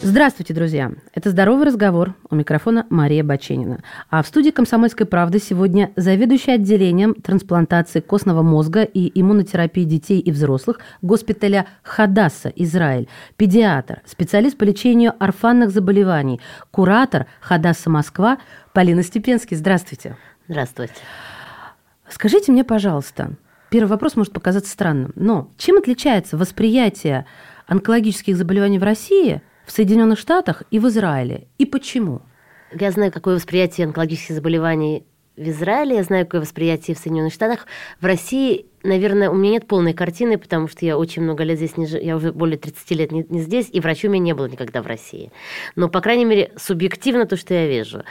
Здравствуйте, друзья! Это «Здоровый разговор». У микрофона Мария Баченина. А в студии «Комсомольской правды» сегодня заведующий отделением трансплантации костного мозга и иммунотерапии детей и взрослых госпиталя Хадаса, Израиль, педиатр, специалист по лечению орфанных заболеваний, куратор Хадаса, Москва Полина Степенский. Здравствуйте. Здравствуйте. Скажите мне, пожалуйста, первый вопрос может показаться странным, но чем отличается восприятие онкологических заболеваний в России – в Соединенных Штатах и в Израиле. И почему? Я знаю, какое восприятие онкологических заболеваний в Израиле, я знаю, какое восприятие в Соединенных Штатах. В России, наверное, у меня нет полной картины, потому что я очень много лет здесь не живу, я уже более 30 лет не, не здесь, и врачу у меня не было никогда в России. Но, по крайней мере, субъективно то, что я вижу.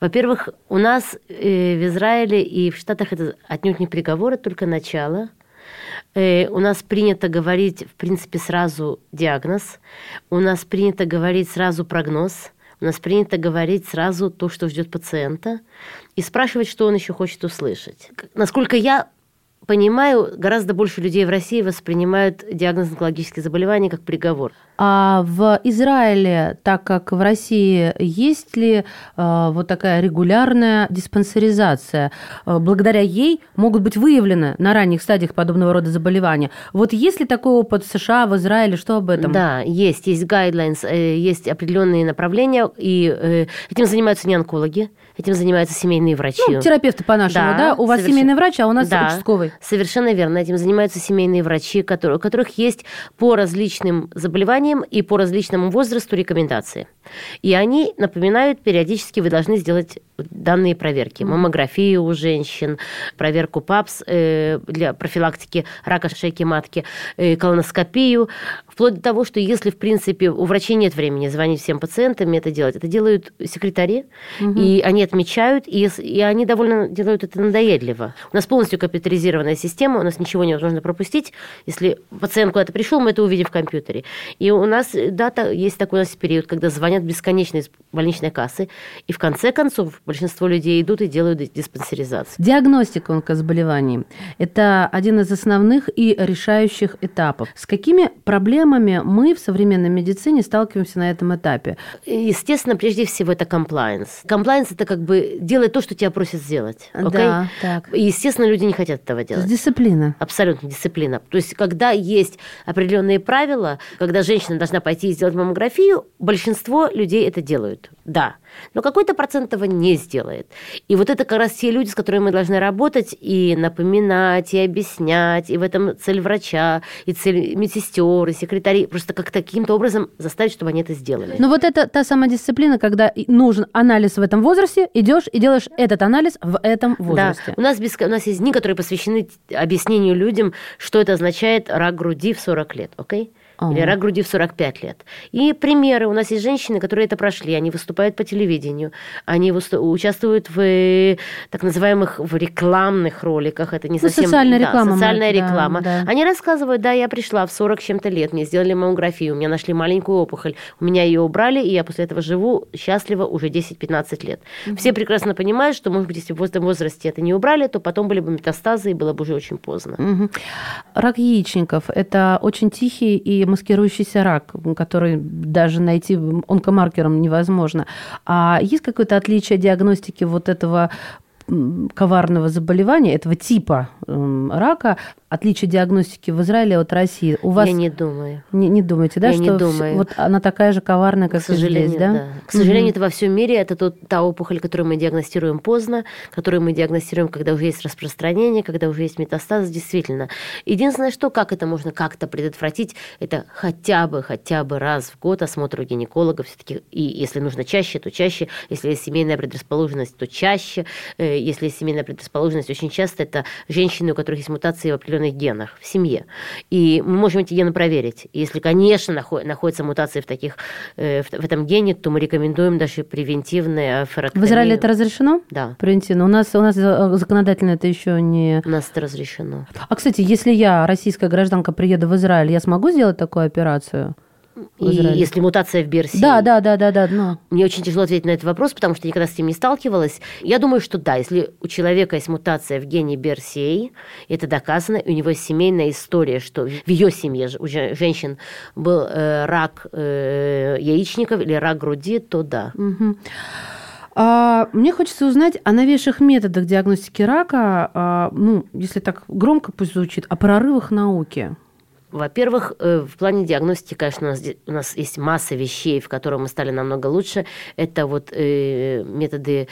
Во-первых, у нас э, в Израиле и в Штатах это отнюдь не приговор, это только начало – у нас принято говорить, в принципе, сразу диагноз. У нас принято говорить сразу прогноз. У нас принято говорить сразу то, что ждет пациента, и спрашивать, что он еще хочет услышать. Насколько я понимаю, гораздо больше людей в России воспринимают диагноз онкологических заболеваний как приговор. А в Израиле, так как в России, есть ли э, вот такая регулярная диспансеризация? Э, благодаря ей могут быть выявлены на ранних стадиях подобного рода заболевания. Вот есть ли такой опыт в США, в Израиле? Что об этом? Да, есть. Есть guidelines, э, есть определенные направления, и этим занимаются не онкологи, этим занимаются семейные врачи. Ну, терапевты по-нашему, да? да? У вас соверш... семейный врач, а у нас да, участковый. Совершенно верно. Этим занимаются семейные врачи, которые, у которых есть по различным заболеваниям и по различному возрасту рекомендации. И они напоминают периодически, вы должны сделать данные проверки. Маммографию у женщин, проверку ПАПС э, для профилактики рака шейки матки, э, колоноскопию, вплоть до того, что если, в принципе, у врачей нет времени звонить всем пациентам и это делать, это делают секретари, угу. и они отмечают, и, и они довольно делают это надоедливо. У нас полностью компьютеризированная система, у нас ничего невозможно пропустить. Если пациент куда-то пришел, мы это увидим в компьютере. И у нас дата, есть такой у нас период, когда звонят бесконечно из больничной кассы, и в конце концов большинство людей идут и делают диспансеризацию. Диагностика онкозаболеваний – это один из основных и решающих этапов. С какими проблемами мы в современной медицине сталкиваемся на этом этапе? Естественно, прежде всего, это compliance. Compliance – это как бы делать то, что тебя просят сделать. Okay? Да, так. И, естественно, люди не хотят этого делать. Дисциплина. Абсолютно дисциплина. То есть, когда есть определенные правила, когда женщина должна пойти и сделать маммографию, большинство людей это делают. Да. Но какой-то процент этого не сделает. И вот это как раз те люди, с которыми мы должны работать и напоминать, и объяснять, и в этом цель врача, и цель медсестер, и секретарей, просто как таким-то образом заставить, чтобы они это сделали. Но вот это та самая дисциплина, когда нужен анализ в этом возрасте, идешь и делаешь этот анализ в этом возрасте. Да. У нас, без, у нас есть дни, которые посвящены объяснению людям, что это означает рак груди в 40 лет, окей? Okay? Или рак груди в 45 лет. И примеры. У нас есть женщины, которые это прошли. Они выступают по телевидению, они участвуют в так называемых в рекламных роликах. Это не ну, совсем... Социальная да, реклама. Социальная да, реклама. Да. Они рассказывают, да, я пришла в 40 чем-то лет, мне сделали маммографию, у меня нашли маленькую опухоль, у меня ее убрали, и я после этого живу счастливо уже 10-15 лет. Угу. Все прекрасно понимают, что, может быть, если в этом возрасте это не убрали, то потом были бы метастазы, и было бы уже очень поздно. Угу. Рак яичников – это очень тихий и маскирующийся рак, который даже найти онкомаркером невозможно. А есть какое-то отличие диагностики вот этого коварного заболевания, этого типа рака, отличие диагностики в Израиле от России? У вас... Я не думаю. Не, не думаете, да, Я что не думаю. вот она такая же коварная, как К сожалению, здесь, да? да? К сожалению, mm-hmm. это во всем мире. Это тот, та опухоль, которую мы диагностируем поздно, которую мы диагностируем, когда уже есть распространение, когда уже есть метастаз, действительно. Единственное, что как это можно как-то предотвратить, это хотя бы, хотя бы раз в год осмотр у гинеколога все-таки. И если нужно чаще, то чаще. Если есть семейная предрасположенность, то чаще. Э, если есть семейная предрасположенность, очень часто это женщины, у которых есть мутации в определенных генах в семье. И мы можем эти гены проверить. Если, конечно, находятся мутации в, таких, э, в, в этом гене, то мы рекомендуем даже превентивные ферактомию. В Израиле это разрешено? Да. Превентивно. У нас, у нас законодательно это еще не... У нас это разрешено. А, кстати, если я, российская гражданка, приеду в Израиль, я смогу сделать такую операцию? И если мутация в BRCA. Да, да, да, да, да. Но... Мне очень тяжело ответить на этот вопрос, потому что никогда с ним не сталкивалась. Я думаю, что да, если у человека есть мутация в гене BRCA, это доказано, у него есть семейная история, что в ее семье у женщин был э, рак э, яичников или рак груди, то да. Угу. А, мне хочется узнать о новейших методах диагностики рака, а, ну, если так громко пусть звучит, о прорывах науки. Во-первых, э, в плане диагностики, конечно, у нас, у нас есть масса вещей, в которых мы стали намного лучше. Это вот э, методы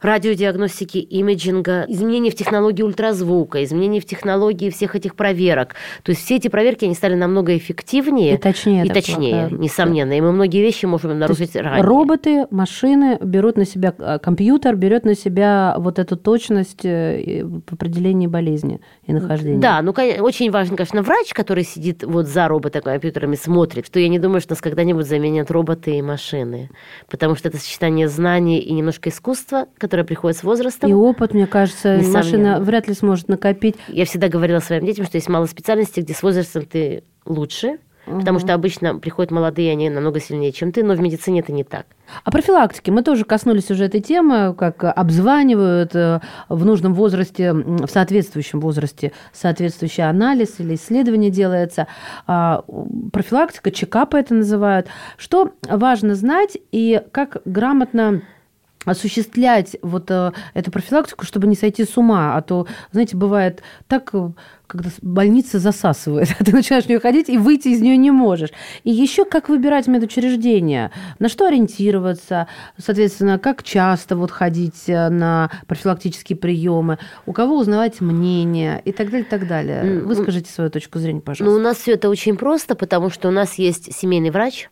радиодиагностики, имиджинга, изменения в технологии ультразвука, изменения в технологии всех этих проверок. То есть все эти проверки, они стали намного эффективнее. И точнее. И точнее, плохо. несомненно. И мы многие вещи можем обнаружить ранее. Роботы, машины берут на себя, а, компьютер берет на себя вот эту точность э, в определении болезни и нахождения. Да, ну очень важен, конечно, врач, который сидит вот за роботом-компьютерами, смотрит, что я не думаю, что нас когда-нибудь заменят роботы и машины. Потому что это сочетание знаний и немножко искусства, которая приходит с возрастом. И опыт, мне кажется, Несомненно. машина вряд ли сможет накопить. Я всегда говорила своим детям, что есть мало специальностей, где с возрастом ты лучше, угу. потому что обычно приходят молодые, они намного сильнее, чем ты, но в медицине это не так. А профилактики мы тоже коснулись уже этой темы, как обзванивают э, в нужном возрасте, в соответствующем возрасте соответствующий анализ или исследование делается. А, профилактика, чекапы это называют. Что важно знать и как грамотно осуществлять вот э, эту профилактику, чтобы не сойти с ума. А то, знаете, бывает так, э, когда больница засасывает, а ты начинаешь в нее ходить и выйти из нее не можешь. И еще как выбирать медучреждение, на что ориентироваться, соответственно, как часто вот ходить э, на профилактические приемы, у кого узнавать мнение и так далее, и так далее. Выскажите свою точку зрения, пожалуйста. Ну, у нас все это очень просто, потому что у нас есть семейный врач,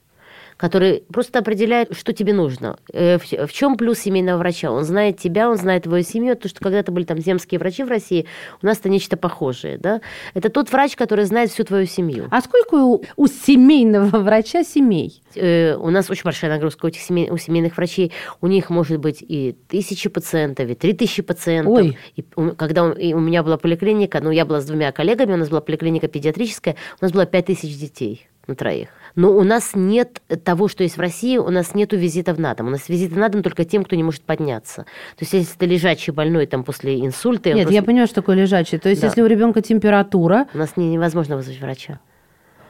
который просто определяет, что тебе нужно. Э, в чем плюс семейного врача? Он знает тебя, он знает твою семью, то, что когда-то были там земские врачи в России, у нас это нечто похожее. Да? Это тот врач, который знает всю твою семью. А сколько у, у семейного врача семей? Э, у нас очень большая нагрузка у, этих семей, у семейных врачей. У них может быть и тысячи пациентов, и три тысячи пациентов. Ой. И, когда у, и у меня была поликлиника, ну, я была с двумя коллегами, у нас была поликлиника педиатрическая, у нас было пять тысяч детей на троих. Но у нас нет того, что есть в России, у нас нет визитов на дом. У нас визиты на дом только тем, кто не может подняться. То есть, если ты лежачий больной там, после инсульта... Нет, просто... я понимаю, что такое лежачий. То есть, да. если у ребенка температура... У нас невозможно вызвать врача.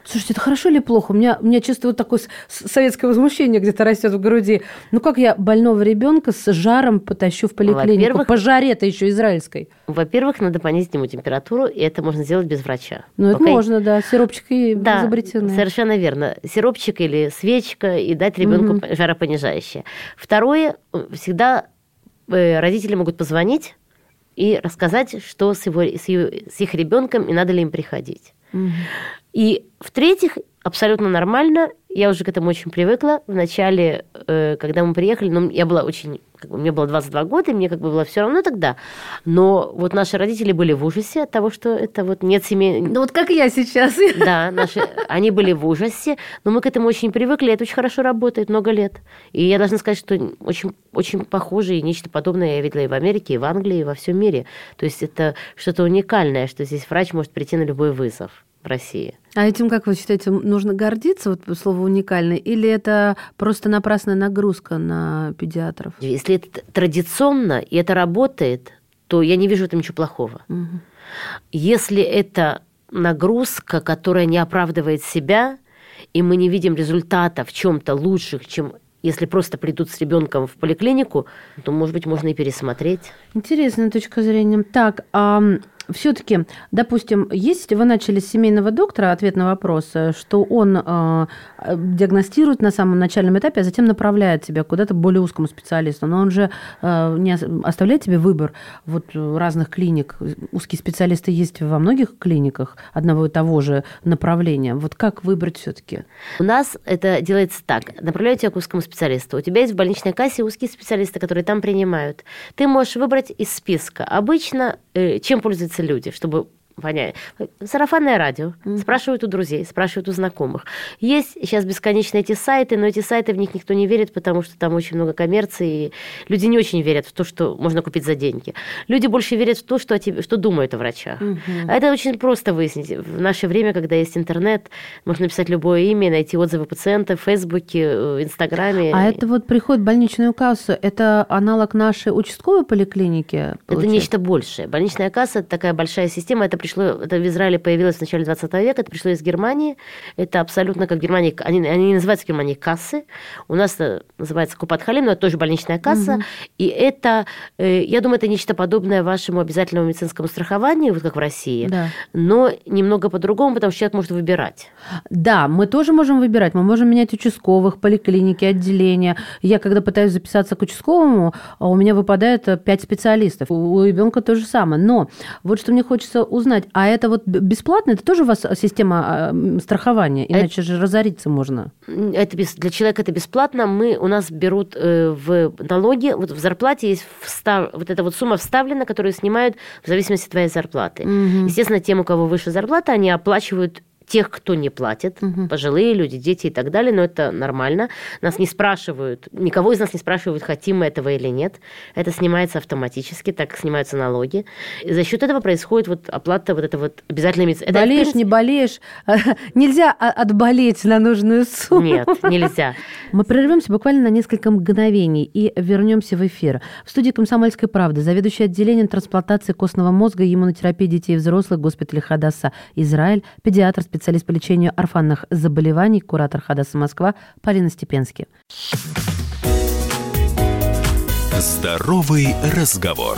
Слушайте, это хорошо или плохо? У меня, у меня чувство вот такое советское возмущение где-то растет в груди. Ну как я больного ребенка с жаром потащу в поликлинику? По жаре-то еще израильской. Во-первых, надо понизить ему температуру, и это можно сделать без врача. Ну, это можно, да. Сиропчик и да, изобретенный. совершенно верно. Сиропчик или свечка, и дать ребенку угу. жаропонижающее. Второе, всегда э, родители могут позвонить и рассказать, что с, его, с, его, с их ребенком и надо ли им приходить. Угу. И в-третьих, абсолютно нормально, я уже к этому очень привыкла. Вначале, э, когда мы приехали, ну, я была очень, как бы, мне было 22 года, и мне как бы было все равно тогда. Но вот наши родители были в ужасе от того, что это вот нет семьи. Ну вот как я сейчас. Да, наши, они были в ужасе, но мы к этому очень привыкли, это очень хорошо работает много лет. И я должна сказать, что очень, очень похоже и нечто подобное я видела и в Америке, и в Англии, и во всем мире. То есть это что-то уникальное, что здесь врач может прийти на любой вызов в России. А этим, как вы считаете, нужно гордиться, вот слово уникальный, или это просто напрасная нагрузка на педиатров? Если это традиционно и это работает, то я не вижу в этом ничего плохого. Угу. Если это нагрузка, которая не оправдывает себя, и мы не видим результата в чем-то лучших, чем если просто придут с ребенком в поликлинику, то, может быть, можно и пересмотреть. Интересная точка зрения. Так, а все-таки, допустим, есть, вы начали с семейного доктора, ответ на вопрос, э, что он э, диагностирует на самом начальном этапе, а затем направляет тебя куда-то более узкому специалисту. Но он же э, не оставляет тебе выбор вот разных клиник. Узкие специалисты есть во многих клиниках одного и того же направления. Вот как выбрать все-таки? У нас это делается так. Направляют тебя к узкому специалисту. У тебя есть в больничной кассе узкие специалисты, которые там принимают. Ты можешь выбрать из списка. Обычно э, чем пользуется люди, чтобы понять. Сарафанное радио. Mm-hmm. Спрашивают у друзей, спрашивают у знакомых. Есть сейчас бесконечно эти сайты, но эти сайты в них никто не верит, потому что там очень много коммерции. И люди не очень верят в то, что можно купить за деньги. Люди больше верят в то, что, о тебе, что думают о врачах. Mm-hmm. Это очень просто выяснить. В наше время, когда есть интернет, можно написать любое имя, найти отзывы пациента в Фейсбуке, в Инстаграме. А это вот приход в больничную кассу, это аналог нашей участковой поликлиники? Получается? Это нечто большее. Больничная касса – это такая большая система, это пришло, это в Израиле появилось в начале 20 века, это пришло из Германии, это абсолютно как в Германии, они, они называются в Германии кассы, у нас это называется Купат-Халим, но это тоже больничная касса, угу. и это, э, я думаю, это нечто подобное вашему обязательному медицинскому страхованию, вот как в России, да. но немного по-другому, потому что человек может выбирать. Да, мы тоже можем выбирать, мы можем менять участковых, поликлиники, отделения. Я, когда пытаюсь записаться к участковому, а у меня выпадает 5 специалистов, у ребенка то же самое, но вот что мне хочется узнать, а это вот бесплатно? Это тоже у вас система а, страхования? Иначе это, же разориться можно. Это без, для человека это бесплатно. Мы, у нас берут э, в налоги, вот в зарплате есть встав, вот эта вот сумма вставлена, которую снимают в зависимости от твоей зарплаты. Угу. Естественно, тем, у кого выше зарплата, они оплачивают тех, кто не платит, угу. пожилые люди, дети и так далее, но это нормально. Нас не спрашивают, никого из нас не спрашивают, хотим мы этого или нет. Это снимается автоматически, так снимаются налоги. И за счет этого происходит вот оплата вот это вот обязательная медицина. Болеешь, принципе... не болеешь, нельзя отболеть на нужную сумму. Нет, нельзя. Мы прервемся буквально на несколько мгновений и вернемся в эфир. В студии «Комсомольской правды» заведующий отделением трансплантации костного мозга и иммунотерапии детей и взрослых госпиталя Хадаса Израиль, педиатр, специалист по лечению орфанных заболеваний, куратор Хадаса Москва Полина Степенский. Здоровый разговор.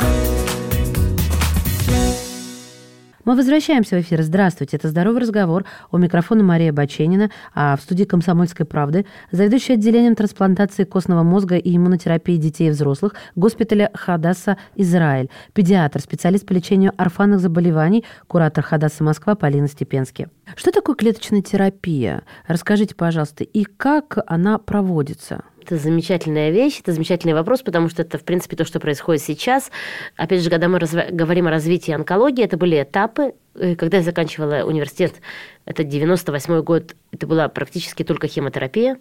Мы возвращаемся в эфир. Здравствуйте, это «Здоровый разговор». У микрофона Мария Баченина, а в студии «Комсомольской правды» заведующий отделением трансплантации костного мозга и иммунотерапии детей и взрослых госпиталя Хадаса Израиль, педиатр, специалист по лечению орфанных заболеваний, куратор Хадаса Москва Полина Степенский. Что такое клеточная терапия? Расскажите, пожалуйста, и как она проводится? Это замечательная вещь, это замечательный вопрос, потому что это, в принципе, то, что происходит сейчас. Опять же, когда мы разв... говорим о развитии онкологии, это были этапы. Э, когда я заканчивала университет, это 98 год, это была практически только химиотерапия.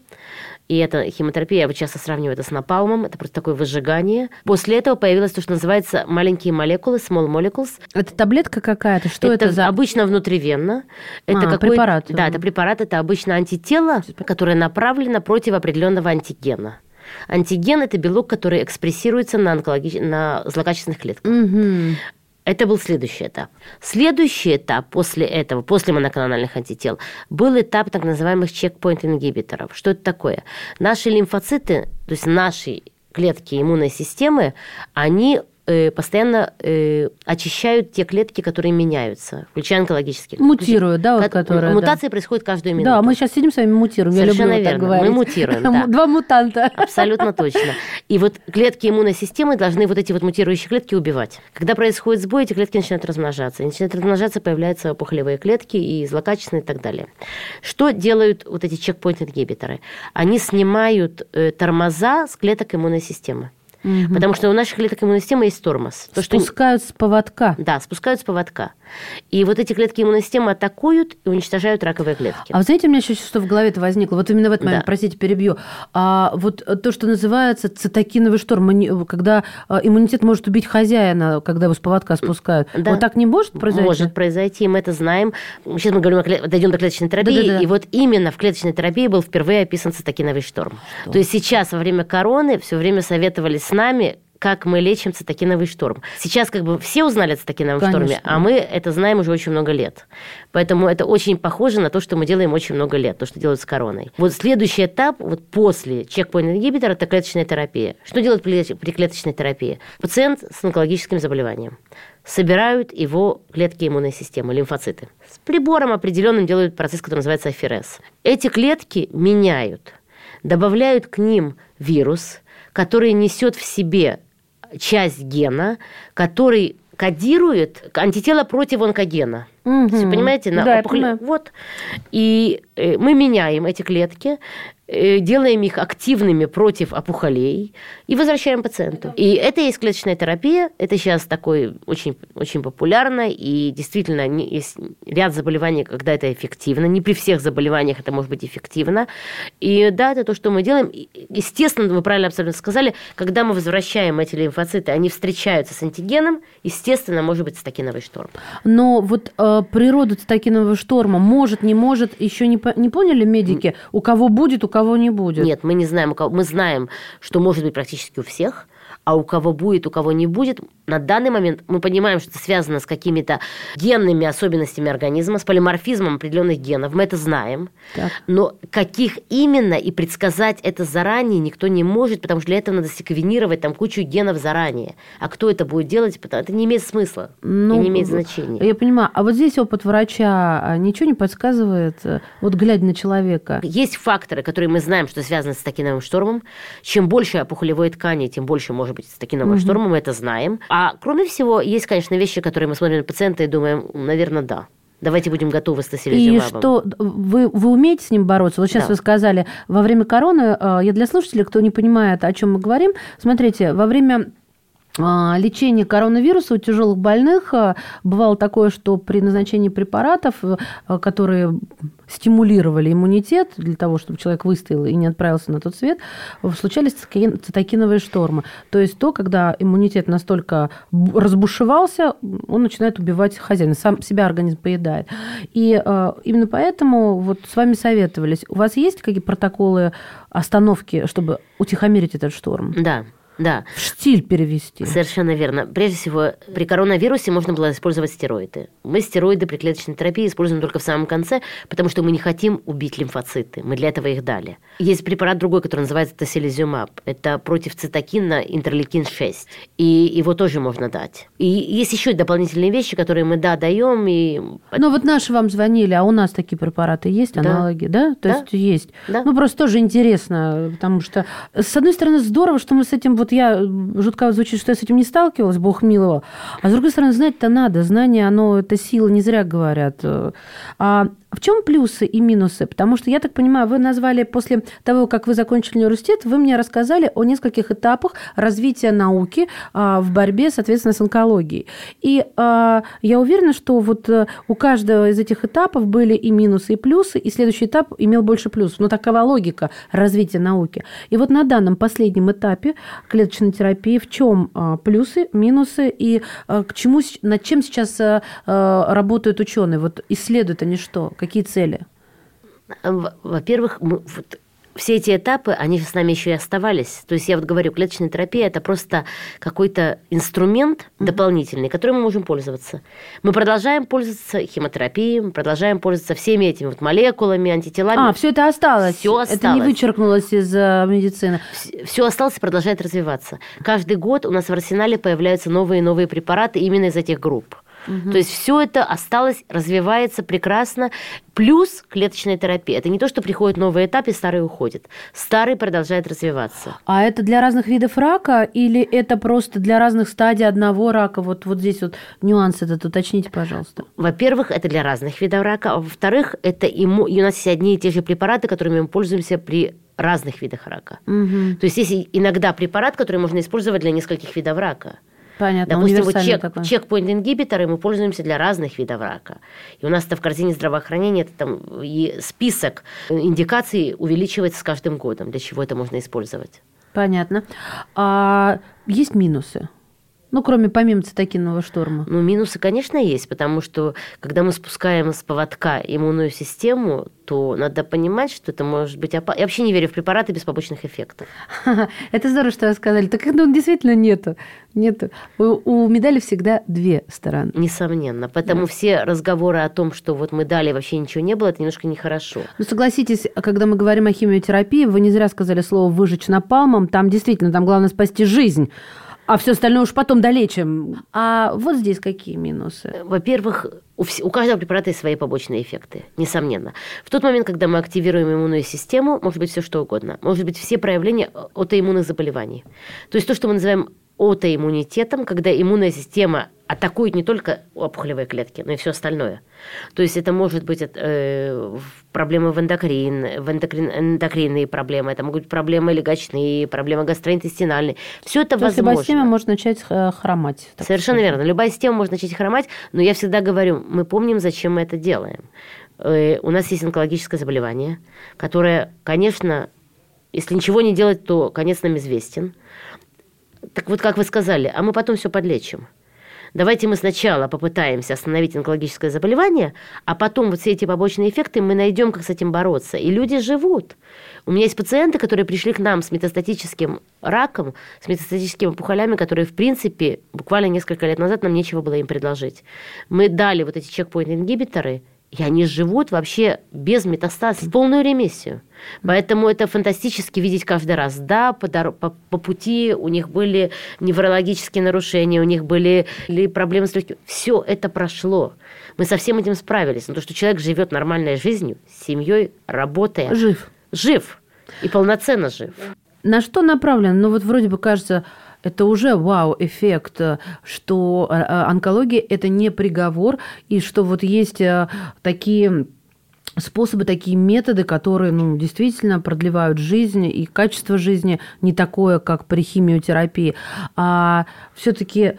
И эта химиотерапия, я вот часто сравниваю это с напалмом, это просто такое выжигание. После этого появилось то, что называется маленькие молекулы, small molecules. Это таблетка какая-то? Что это, это за... обычно внутривенно. Это а, какой... препарат. Да, это препарат, это обычно антитело, которое направлено против определенного антигена. Антиген – это белок, который экспрессируется на, онкологич... на злокачественных клетках. Угу. Это был следующий этап. Следующий этап после этого, после моноклональных антител, был этап так называемых чекпоинт-ингибиторов. Что это такое? Наши лимфоциты, то есть наши клетки иммунной системы, они постоянно э, очищают те клетки, которые меняются, включая онкологические. Мутируют, да, вот которые. Мутации да. происходят каждую минуту. Да, мы сейчас сидим с вами мутируем. Совершенно Я люблю верно. Так говорить. Мы мутируем. Да. Два мутанта. Абсолютно точно. И вот клетки иммунной системы должны вот эти вот мутирующие клетки убивать. Когда происходит сбой, эти клетки начинают размножаться. И начинают размножаться, появляются опухолевые клетки и злокачественные и так далее. Что делают вот эти чекпоинт-ингибиторы? Они снимают э, тормоза с клеток иммунной системы. Угу. Потому что у наших клеток иммунной системы есть тормоз. То, спускают что... с поводка. Да, спускают с поводка. И вот эти клетки иммунной системы атакуют и уничтожают раковые клетки. А вы знаете, у меня еще что в голове-то возникло? Вот именно в этот момент, да. простите, перебью. А вот то, что называется цитокиновый шторм, когда а, иммунитет может убить хозяина, когда его с поводка спускают. Да. Вот так не может произойти? Может произойти, мы это знаем. Сейчас мы говорим, о дойдем до клеточной терапии, Да-да-да. и вот именно в клеточной терапии был впервые описан цитокиновый шторм. Что? То есть сейчас во время короны все время советовались с нами, как мы лечим цитокиновый шторм. Сейчас как бы все узнали о цитокиновом Конечно. шторме, а мы это знаем уже очень много лет. Поэтому это очень похоже на то, что мы делаем очень много лет, то, что делают с короной. Вот следующий этап, вот после чекпоинт ингибитора, это клеточная терапия. Что делают при, при клеточной терапии? Пациент с онкологическим заболеванием собирают его клетки иммунной системы, лимфоциты. С прибором определенным делают процесс, который называется аферез. Эти клетки меняют, добавляют к ним вирус, который несет в себе часть гена, который кодирует антитело против онкогена. Угу. Все понимаете? На да, опухоль... Вот. И э, мы меняем эти клетки. Э, делаем их активными против опухолей и возвращаем пациенту. И это есть клеточная терапия. Это сейчас такой очень, очень популярно. И действительно есть ряд заболеваний, когда это эффективно. Не при всех заболеваниях это может быть эффективно. И да, это то, что мы делаем. Естественно, вы правильно абсолютно сказали, когда мы возвращаем эти лимфоциты, они встречаются с антигеном, естественно, может быть цитокиновый шторм. Но вот э, природа цитокинового шторма может, не может, еще не, не поняли медики, у кого будет, у кого не будет? Нет, мы не знаем, у кого. Мы знаем, что может быть практически у всех, а у кого будет, у кого не будет, на данный момент мы понимаем, что это связано с какими-то генными особенностями организма, с полиморфизмом определенных генов, мы это знаем. Так. Но каких именно и предсказать это заранее никто не может, потому что для этого надо секвенировать там кучу генов заранее. А кто это будет делать, это не имеет смысла, ну, не имеет значения. Я понимаю. А вот здесь опыт врача а, ничего не подсказывает, э, вот глядя на человека? Есть факторы, которые мы знаем, что связаны с токиновым штормом. Чем больше опухолевой ткани, тем больше может быть цитокинового угу. шторма, мы это знаем. А кроме всего, есть, конечно, вещи, которые мы смотрим на пациента и думаем, наверное, да. Давайте будем готовы с И что, вы, вы умеете с ним бороться? Вот сейчас да. вы сказали, во время короны, э, я для слушателей, кто не понимает, о чем мы говорим, смотрите, во время а, лечение коронавируса у тяжелых больных а, бывало такое, что при назначении препаратов, а, которые стимулировали иммунитет для того, чтобы человек выстоял и не отправился на тот свет, случались цитокиновые штормы. То есть то, когда иммунитет настолько разбушевался, он начинает убивать хозяина, сам себя организм поедает. И именно поэтому вот с вами советовались. У вас есть какие протоколы остановки, чтобы утихомирить этот шторм? Да. Да. В штиль перевести. Совершенно верно. Прежде всего, при коронавирусе можно было использовать стероиды. Мы стероиды при клеточной терапии используем только в самом конце, потому что мы не хотим убить лимфоциты. Мы для этого их дали. Есть препарат другой, который называется тоселизумаб. Это против цитокина интерлейкин-6. И его тоже можно дать. И есть еще дополнительные вещи, которые мы, да, даем. И... Ну вот наши вам звонили, а у нас такие препараты есть, аналоги, да? да? То да. есть есть. Да. Ну просто тоже интересно, потому что, с одной стороны, здорово, что мы с этим вот вот я, жутко звучит, что я с этим не сталкивалась, бог милого. А с другой стороны, знать-то надо. Знание, оно, это сила, не зря говорят. А в чем плюсы и минусы? Потому что, я так понимаю, вы назвали после того, как вы закончили университет, вы мне рассказали о нескольких этапах развития науки а, в борьбе, соответственно, с онкологией. И а, я уверена, что вот э, у каждого из этих этапов были и минусы, и плюсы, и следующий этап имел больше плюсов. Но такова логика развития науки. И вот на данном последнем этапе клеточной терапии в чем а, плюсы, минусы и к чему, над чем сейчас работают ученые? Вот исследуют они что? Цели? Во-первых, мы, вот, все эти этапы, они с нами еще и оставались. То есть я вот говорю, клеточная терапия – это просто какой-то инструмент дополнительный, которым мы можем пользоваться. Мы продолжаем пользоваться химиотерапией, мы продолжаем пользоваться всеми этими вот молекулами, антителами. А, все это осталось? Все осталось. Это не вычеркнулось из э, медицины? Все осталось и продолжает развиваться. Каждый год у нас в арсенале появляются новые и новые препараты именно из этих групп. Угу. То есть все это осталось, развивается прекрасно. Плюс клеточная терапия. Это не то, что приходит новый этап и старый уходит. Старый продолжает развиваться. А это для разных видов рака или это просто для разных стадий одного рака? Вот, вот здесь вот нюанс этот уточните, пожалуйста. Во-первых, это для разных видов рака. А во-вторых, это ему... и у нас есть одни и те же препараты, которыми мы пользуемся при разных видах рака. Угу. То есть есть иногда препарат, который можно использовать для нескольких видов рака. Понятно, Допустим, вот чек, такой. чекпоинт ингибиторы мы пользуемся для разных видов рака. И у нас это в корзине здравоохранения, это там и список индикаций увеличивается с каждым годом, для чего это можно использовать. Понятно. А есть минусы? Ну, кроме помимо цитокинового шторма. Ну, минусы, конечно, есть, потому что когда мы спускаем с поводка иммунную систему, то надо понимать, что это может быть опасно. Я вообще не верю в препараты без побочных эффектов. Это здорово, что вы сказали. Так ну, действительно нету. нету. У, у медали всегда две стороны. Несомненно. Поэтому да. все разговоры о том, что вот мы дали, вообще ничего не было, это немножко нехорошо. Ну, согласитесь, когда мы говорим о химиотерапии, вы не зря сказали слово «выжечь напалмом». Там действительно, там главное спасти жизнь. А все остальное уж потом долечим. А вот здесь какие минусы? Во-первых, у, вс- у каждого препарата есть свои побочные эффекты, несомненно. В тот момент, когда мы активируем иммунную систему, может быть все что угодно. Может быть все проявления аутоиммунных заболеваний. То есть то, что мы называем аутоиммунитетом, когда иммунная система атакует не только опухолевые клетки, но и все остальное. То есть это может быть э, проблемы в эндокрин, в эндокрин, эндокринные проблемы, это могут быть проблемы легочные, проблемы гастроинтестинальные. Все это То возможно. любая система может начать э, хромать. Совершенно сказать. верно. Любая система может начать хромать, но я всегда говорю, мы помним, зачем мы это делаем. Э, У нас есть онкологическое заболевание, которое, конечно, если ничего не делать, то конец нам известен. Так вот, как вы сказали, а мы потом все подлечим. Давайте мы сначала попытаемся остановить онкологическое заболевание, а потом вот все эти побочные эффекты мы найдем, как с этим бороться. И люди живут. У меня есть пациенты, которые пришли к нам с метастатическим раком, с метастатическими опухолями, которые, в принципе, буквально несколько лет назад нам нечего было им предложить. Мы дали вот эти чекпоинт-ингибиторы, и они живут вообще без метастаз, в полную ремиссию. Поэтому это фантастически видеть каждый раз. Да, по, по, по пути у них были неврологические нарушения, у них были или проблемы с легким. Все это прошло. Мы со всем этим справились. Но то, что человек живет нормальной жизнью, с семьей, работая, Жив. жив и полноценно жив. На что направлен? Ну вот вроде бы кажется, это уже вау-эффект, э, что э, э, онкология – это не приговор, и что вот есть такие способы, такие методы, которые ну, действительно продлевают жизнь, и качество жизни не такое, как при химиотерапии. А все-таки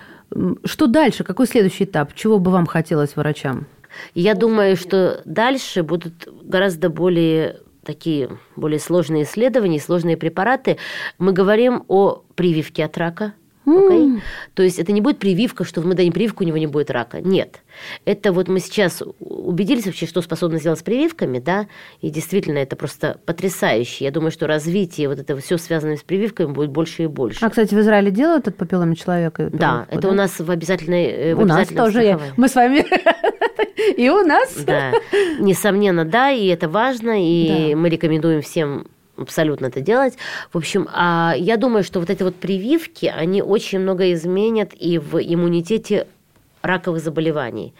что дальше? Какой следующий этап? Чего бы вам хотелось врачам? Я думаю, что дальше будут гораздо более такие более сложные исследования, сложные препараты. Мы говорим о прививке от рака. Okay? То есть это не будет прививка, что мы дадим прививку, у него не будет рака. Нет. Это вот мы сейчас убедились вообще, что способны сделать с прививками, да, и действительно это просто потрясающе. Я думаю, что развитие вот этого все связанное с прививками будет больше и больше. А, кстати, в Израиле делают этот папилломе человека? Да, прививку, это у нас в обязательной в У нас тоже. Я-. Мы с вами... И у нас. Да, несомненно, да, и это важно, и Да. мы рекомендуем всем абсолютно это делать. В общем, а я думаю, что вот эти вот прививки, они очень много изменят и в иммунитете раковых заболеваний.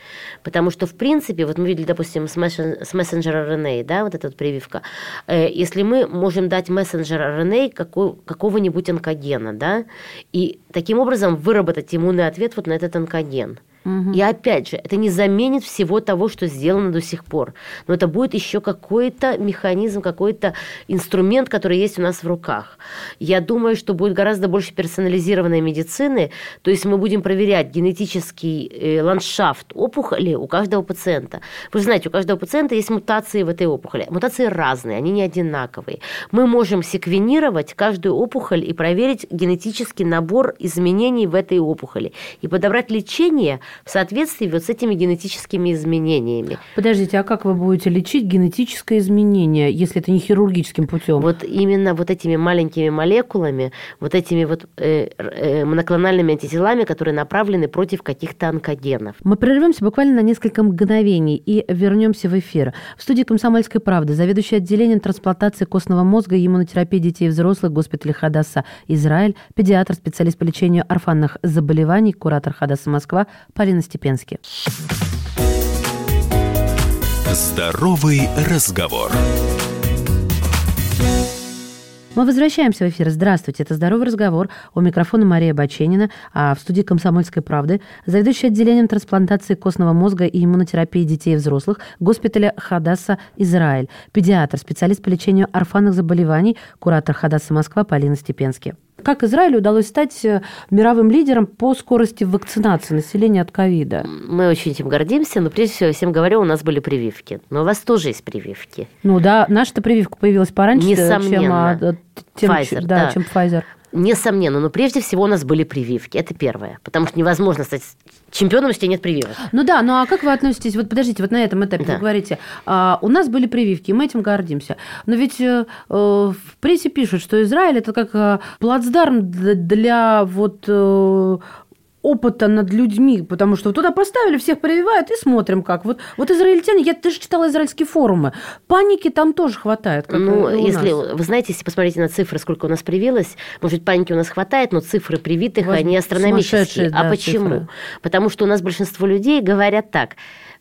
Потому что, в принципе, вот мы видели, допустим, с, с мессенджер RNA, да, вот эта вот прививка, э, если мы можем дать мессенджер какой- какого-нибудь онкогена, да, и таким образом выработать иммунный ответ вот на этот онкоген. И опять же, это не заменит всего того, что сделано до сих пор. Но это будет еще какой-то механизм, какой-то инструмент, который есть у нас в руках. Я думаю, что будет гораздо больше персонализированной медицины. То есть мы будем проверять генетический э, ландшафт опухоли у каждого пациента. Вы знаете, у каждого пациента есть мутации в этой опухоли. Мутации разные, они не одинаковые. Мы можем секвенировать каждую опухоль и проверить генетический набор изменений в этой опухоли. И подобрать лечение в соответствии вот с этими генетическими изменениями. Подождите, а как вы будете лечить генетическое изменение, если это не хирургическим путем? Вот именно вот этими маленькими молекулами, вот этими вот э, э, моноклональными антителами, которые направлены против каких-то онкогенов. Мы прервемся буквально на несколько мгновений и вернемся в эфир. В студии «Комсомольской правды» заведующий отделением трансплантации костного мозга и иммунотерапии детей и взрослых госпиталя Хадаса Израиль, педиатр, специалист по лечению орфанных заболеваний, куратор Хадаса Москва Полина Степенски. Здоровый разговор. Мы возвращаемся в эфир. Здравствуйте, это «Здоровый разговор». У микрофона Мария Баченина, а в студии «Комсомольской правды» заведующий отделением трансплантации костного мозга и иммунотерапии детей и взрослых госпиталя Хадаса Израиль, педиатр, специалист по лечению орфанных заболеваний, куратор Хадаса Москва Полина Степенски. Как Израилю удалось стать э, мировым лидером по скорости вакцинации населения от ковида? Мы очень этим гордимся, но прежде всего, всем говорю, у нас были прививки. Но у вас тоже есть прививки. Ну да, наша-то прививка появилась пораньше, чем, Несомненно. а, тем, Pfizer, да, да. чем Pfizer. Несомненно, но прежде всего у нас были прививки. Это первое. Потому что невозможно стать чемпионом, если нет прививок. Ну да, ну а как вы относитесь, вот подождите, вот на этом этапе Да. вы говорите, а, у нас были прививки, и мы этим гордимся. Но ведь э, э, в прессе пишут, что Израиль это как э, плацдарм для, для вот э, опыта над людьми, потому что туда поставили, всех прививают и смотрим как. Вот, вот израильтяне, я даже читала израильские форумы, паники там тоже хватает, ну, если, нас. вы знаете, если посмотрите на цифры, сколько у нас привилось, может, паники у нас хватает, но цифры привитых, Воз- они астрономические. а да, почему? цифры. Потому что у нас большинство людей говорят так,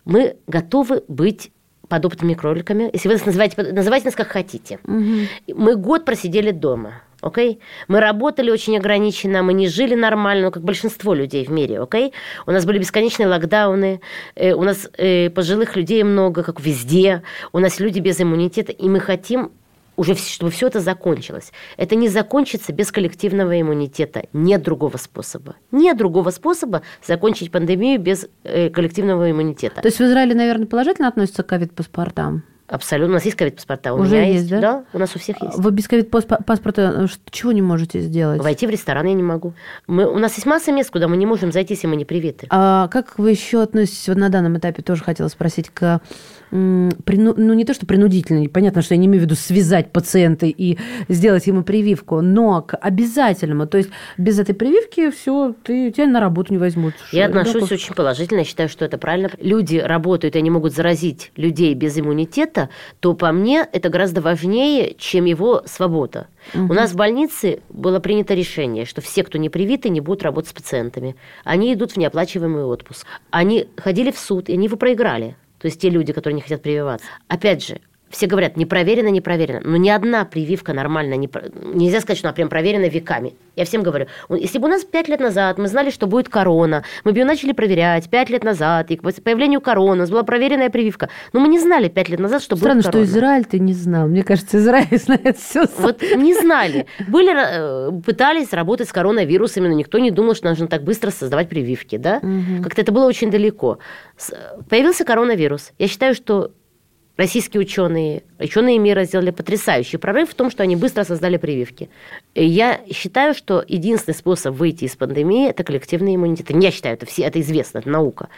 мы готовы быть подопытными кроликами. Если вы нас называете, называйте нас как хотите. Мы год просидели дома. Окей? Мы работали очень ограниченно, мы не жили нормально, как большинство людей в мире, окей? У нас были бесконечные локдауны, э, у нас э, пожилых людей много, как везде, у нас люди без иммунитета, и мы хотим уже, чтобы все это закончилось. Это не закончится без коллективного иммунитета. Нет другого способа. Нет другого способа закончить пандемию без э, коллективного иммунитета. То есть в Израиле, наверное, положительно относятся к ковид-паспортам? Абсолютно. У нас есть ковид-паспорта. У Уже меня есть, да? Да, у нас у всех есть. Вы без ковид-паспорта э, чего не можете сделать? Войти в ресторан я не могу. Мы, у нас есть масса мест, куда мы не можем зайти, если мы не привиты. А как вы еще относитесь, вот на данном этапе тоже хотела спросить, к прину- ну не то, что принудительно, понятно, что я не имею в виду связать пациента и сделать ему прививку, но к обязательному, то есть без этой прививки все, ты тебя на работу не возьмут. Я Что, отношусь очень положительно, я считаю, что это правильно. Люди работают, и они могут заразить людей без иммунитета, то по мне это гораздо важнее, чем его свобода. У нас в больнице было принято решение, что все, кто не привиты, не будут работать с пациентами. Они идут в неоплачиваемый отпуск. Они ходили в суд, и они его проиграли. То есть те люди, которые не хотят прививаться. Опять же, все говорят, не проверено, не проверено. Но ни одна прививка нормально не... Нельзя сказать, что она прям проверена веками. Я всем говорю, если бы у нас пять лет назад мы знали, что будет корона, мы бы ее начали проверять пять лет назад, и к появлению короны у нас была проверенная прививка. Но мы не знали пять лет назад, что Странно, будет что корона. Израиль ты не знал. Мне кажется, Израиль знает все. Вот не знали. Были, э, пытались работать с коронавирусами, но никто не думал, что нужно так быстро создавать прививки, да? Как-то это было очень далеко. С- Появился коронавирус. Я считаю, что российские ученые, ученые мира сделали потрясающий прорыв в том, что они быстро создали прививки. И я считаю, что единственный способ выйти из пандемии – это коллективный иммунитет. Я считаю, это, все, это известно, это наука.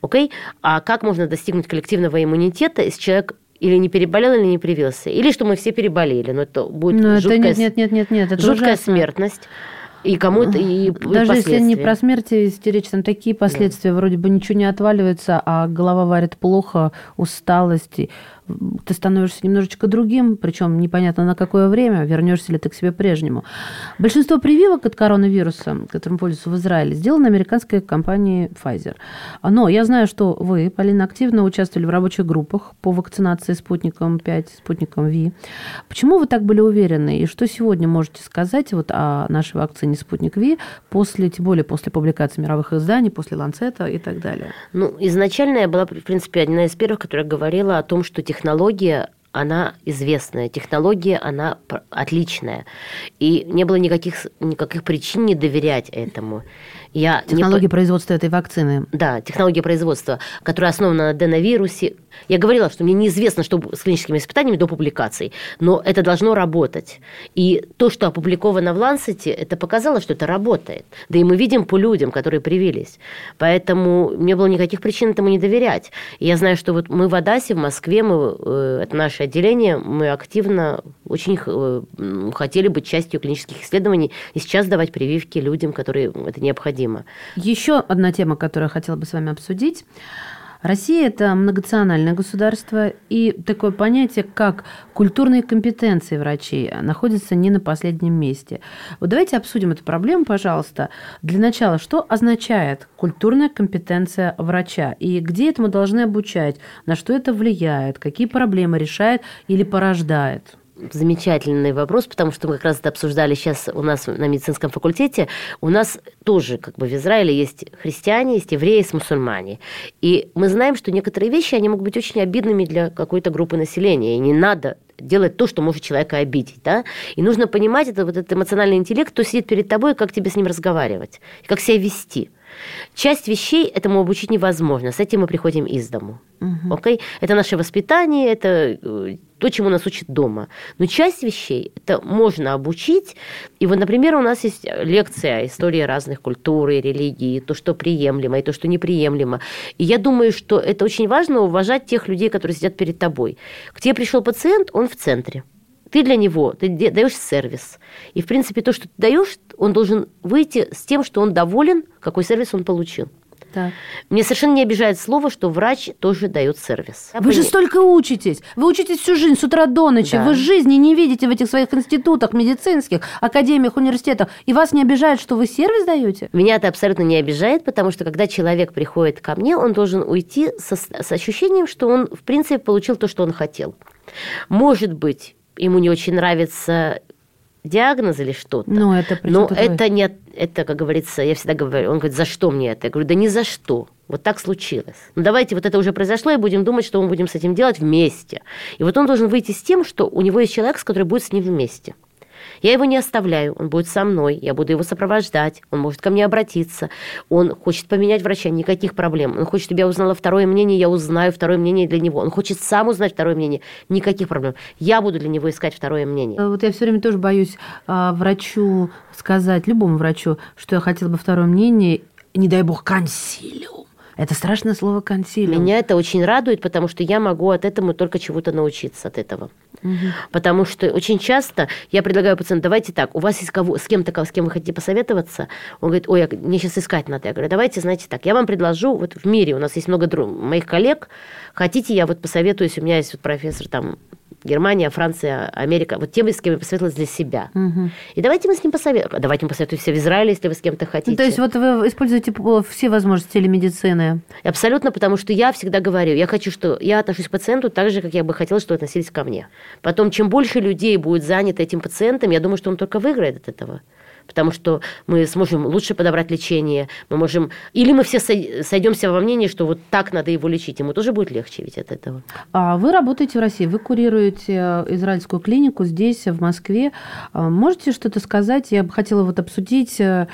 Окей? А как можно достигнуть коллективного иммунитета, если человек или не переболел, или не привился? Или что мы все переболели, но это будет Ну, это жуткая, нет, нет, нет, нет, нет, это жуткая ужасно. смертность. И кому-то и Даже если не про смерть вести речь, там такие последствия, вроде бы ничего не отваливается, а голова варит плохо, усталость, ты становишься немножечко другим, причем непонятно на какое время, вернешься ли ты к себе прежнему. Большинство прививок от коронавируса, которым пользуются в Израиле, сделано американской компанией Pfizer. Но я знаю, что вы, Полина, активно участвовали в рабочих группах по вакцинации спутником 5, спутником Ви. Почему вы так были уверены? И что сегодня можете сказать вот о нашей вакцине «Спутник Ви», после, тем более после публикации мировых изданий, после «Ланцета» и так далее? Ну, изначально я была, в принципе, одна из первых, которая говорила о том, что технология технологии она известная, технология, она отличная. И не было никаких, никаких причин не доверять этому. Я не Технология по- производства этой вакцины. Да, технология производства, которая основана на аденовирусе. Я говорила, что мне неизвестно, что с клиническими испытаниями до публикаций, но это должно работать. И то, что опубликовано в Лансете, это показало, что это работает. Да и мы видим по людям, которые привились. Поэтому не было никаких причин этому не доверять. И я знаю, что вот мы в Адасе, в Москве, мы, э, это отделение, мы активно очень э, хотели быть частью клинических исследований и сейчас давать прививки людям, которые это необходимо. Еще одна тема, которую я хотела бы с вами обсудить. Россия – это многонациональное государство, и такое понятие, как культурные компетенции врачей, находится не на последнем месте. Вот давайте обсудим эту проблему, пожалуйста. Для начала, что означает культурная компетенция врача, и где этому должны обучать, на что это влияет, какие проблемы решает или порождает? Замечательный вопрос, потому что мы как раз это обсуждали сейчас у нас на медицинском факультете. У нас тоже, как бы в Израиле, есть христиане, есть евреи, есть мусульмане. И мы знаем, что некоторые вещи, они могут быть очень обидными для какой-то группы населения. И не надо делать то, что может человека обидеть. Да? И нужно понимать, это вот этот эмоциональный интеллект, кто сидит перед тобой, как тебе с ним разговаривать, как себя вести. Часть вещей этому обучить невозможно. С этим мы приходим из дому. Окей? Это наше воспитание, это э, то, чему нас учат дома. Но часть вещей это можно обучить. И вот, например, у нас есть лекция истории разных культур и религий, то, что приемлемо, и то, что неприемлемо. И я думаю, что это очень важно уважать тех людей, которые сидят перед тобой. К тебе пришел пациент, он в центре. Ты для него, ты даешь сервис. И, в принципе, то, что ты даешь, он должен выйти с тем, что он доволен, какой сервис он получил. Так. Мне совершенно не обижает слово, что врач тоже дает сервис. Вы же столько учитесь. Вы учитесь всю жизнь с утра до ночи. Да. Вы жизни не видите в этих своих институтах, медицинских, академиях, университетах. И вас не обижает, что вы сервис даете? Меня это абсолютно не обижает, потому что когда человек приходит ко мне, он должен уйти со- с ощущением, что он, в принципе, получил то, что он хотел. Может быть, ему не очень нравится диагноз или что-то. Ну, это Но тут вы? это не, это, как говорится, я всегда говорю, он говорит, за что мне это? Я говорю, да ни за что. Вот так случилось. Ну, давайте, вот это уже произошло, и будем думать, что мы будем с этим делать вместе. И вот он должен выйти с тем, что у него есть человек, с которым будет с ним вместе. Я его не оставляю, он будет со мной, я буду его сопровождать, он может ко мне обратиться, он хочет поменять врача, никаких проблем. Он хочет, чтобы я узнала второе мнение, я узнаю второе мнение для него. Он хочет сам узнать второе мнение, никаких проблем. Я буду для него искать второе мнение. Э, Вот я все время тоже боюсь а, врачу сказать, любому врачу, что я хотела бы второе мнение, не дай бог, консилиум. Это страшное слово консилиум. Меня это очень радует, потому что я могу от этого только чего-то научиться от этого. Потому что очень часто я предлагаю пациенту, давайте так, у вас есть кого, с кем-то, с кем вы хотите посоветоваться? Он говорит, ой, я- мне сейчас искать надо. Я говорю, давайте, знаете так, я вам предложу, вот в мире у нас есть много дру- моих коллег, хотите, я вот посоветуюсь, у меня есть вот профессор там Германия, Франция, Америка, вот тем, с кем я посоветовалась для себя. Мгм. И давайте мы с ним посоветуем. Давайте мы посоветуемся в Израиле, если вы с кем-то хотите. Ну, то есть вот вы используете все возможности телемедицины. Абсолютно, потому что я всегда говорю, я хочу, что я отношусь к пациенту так же, как я бы хотела, чтобы относились ко мне. Потом, чем больше людей будет занято этим пациентом, я думаю, что он только выиграет от этого. Потому что мы сможем лучше подобрать лечение, мы можем... Или мы все сой- сойдемся во мнении, что вот так надо его лечить, ему тоже будет легче ведь от этого. А вы работаете в России, вы курируете э, израильскую клинику здесь, в Москве. А Можете что-то сказать? Я бы хотела вот обсудить э,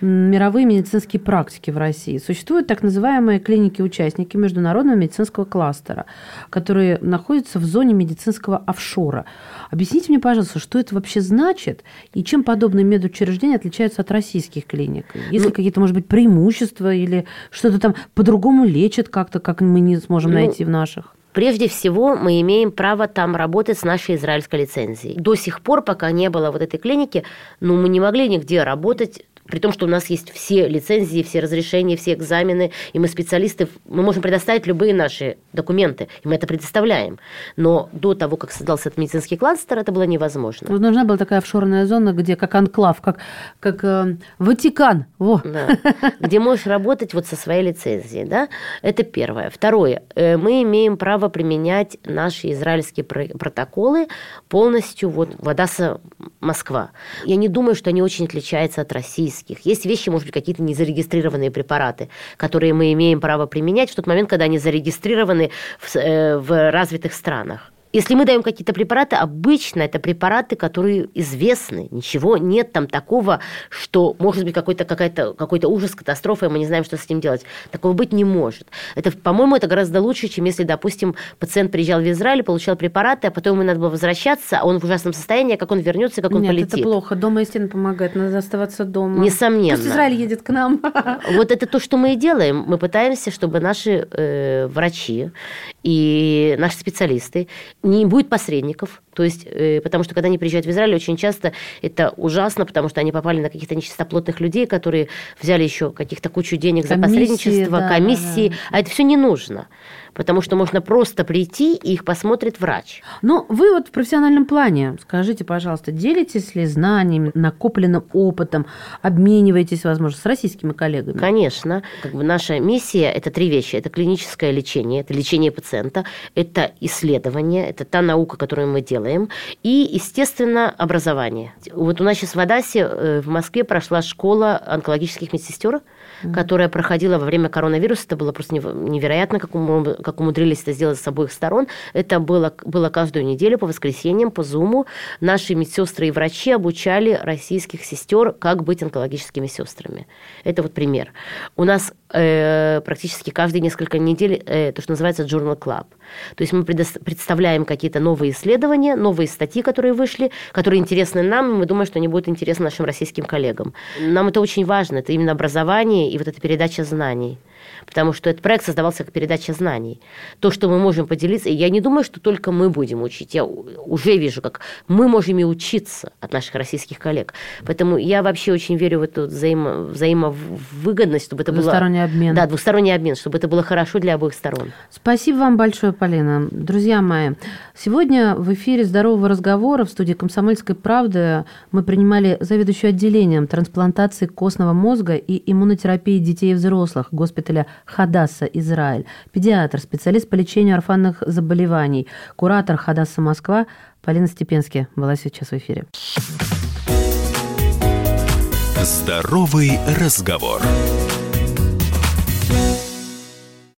мировые медицинские практики в России. Существуют так называемые клиники-участники международного медицинского кластера, которые находятся в зоне медицинского офшора. Объясните мне, пожалуйста, что это вообще значит и чем подобные медучреждения отличаются от российских клиник? Есть ли Ну- какие-то, может быть, преимущества или что-то там по-другому лечат как-то, как мы не сможем Ну, найти в наших? Прежде всего, мы имеем право там работать с нашей израильской лицензией. До сих пор, пока не было вот этой клиники, ну, мы не могли нигде работать при том, что у нас есть все лицензии, все разрешения, все экзамены, и мы специалисты, мы можем предоставить любые наши документы, и мы это предоставляем. Но до того, как создался этот медицинский кластер, это было невозможно. Вот нужна была такая офшорная зона, где как анклав, как, как э, Ватикан. Во. Да. Где можешь работать вот со своей лицензией, да? Это первое. Второе. Э, Мы имеем право применять наши израильские про- протоколы полностью вот в Одесса, Москва. Я не думаю, что они очень отличаются от российских. Есть вещи, может быть, какие-то незарегистрированные препараты, которые мы имеем право применять в тот момент, когда они зарегистрированы в, э, в развитых странах. Если мы даем какие-то препараты, обычно это препараты, которые известны. Ничего нет там такого, что может быть какой-то, какой-то ужас, катастрофа, и мы не знаем, что с этим делать. Такого быть не может. Это, по-моему, это гораздо лучше, чем если, допустим, пациент приезжал в Израиль, получал препараты, а потом ему надо было возвращаться, а он в ужасном состоянии, как он вернется, как он Нет, полетит. это плохо. Дома истина помогает. Надо оставаться дома. Несомненно. Пусть Израиль едет к нам. Вот это то, что мы и делаем. Мы пытаемся, чтобы наши э, врачи и наши специалисты не будет посредников. То есть, э, потому что когда они приезжают в Израиль, очень часто это ужасно, потому что они попали на каких-то нечистоплотных людей, которые взяли еще каких-то кучу денег за Комиссии, посредничество, да, комиссии. да, да. А это все не нужно. Потому что можно просто прийти, и их посмотрит врач. Ну, вы вот в профессиональном плане, скажите, пожалуйста, делитесь ли знаниями, накопленным опытом, обмениваетесь, возможно, с российскими коллегами? Конечно. Как бы наша миссия – это три вещи. Это клиническое лечение, это лечение пациента, это исследование, это та наука, которую мы делаем, и, естественно, образование. Вот у нас сейчас в Адасе э, в Москве прошла школа онкологических медсестер, которая проходила во время коронавируса. Это было просто невероятно, как, уму- как умудрились это сделать с обоих сторон. Это было, было каждую неделю по воскресеньям, по Зуму. Наши медсестры и врачи обучали российских сестер, как быть онкологическими сестрами. Это вот пример. У нас э, практически каждые несколько недель э, то, что называется Journal Club. То есть мы предос- представляем какие-то новые исследования, новые статьи, которые вышли, которые интересны нам, и мы думаем, что они будут интересны нашим российским коллегам. Нам это очень важно, это именно образование и вот эта передача знаний. Потому что этот проект создавался как передача знаний. То, что мы можем поделиться, и я не думаю, что только мы будем учить. Я уже вижу, как мы можем и учиться от наших российских коллег. Поэтому я вообще очень верю в эту взаимо, взаимовыгодность, чтобы это было... Двусторонний обмен. Да, двусторонний обмен, чтобы это было хорошо для обоих сторон. Спасибо вам большое, Полина. Друзья мои, сегодня в эфире «Здорового разговора» в студии «Комсомольской правды» мы принимали заведующую отделением трансплантации костного мозга и иммунотерапии детей и взрослых госпиталя Израиля Хадаса Израиль, педиатр, специалист по лечению орфанных заболеваний, куратор Хадаса Москва Полина Степенски была сейчас в эфире. Здоровый разговор.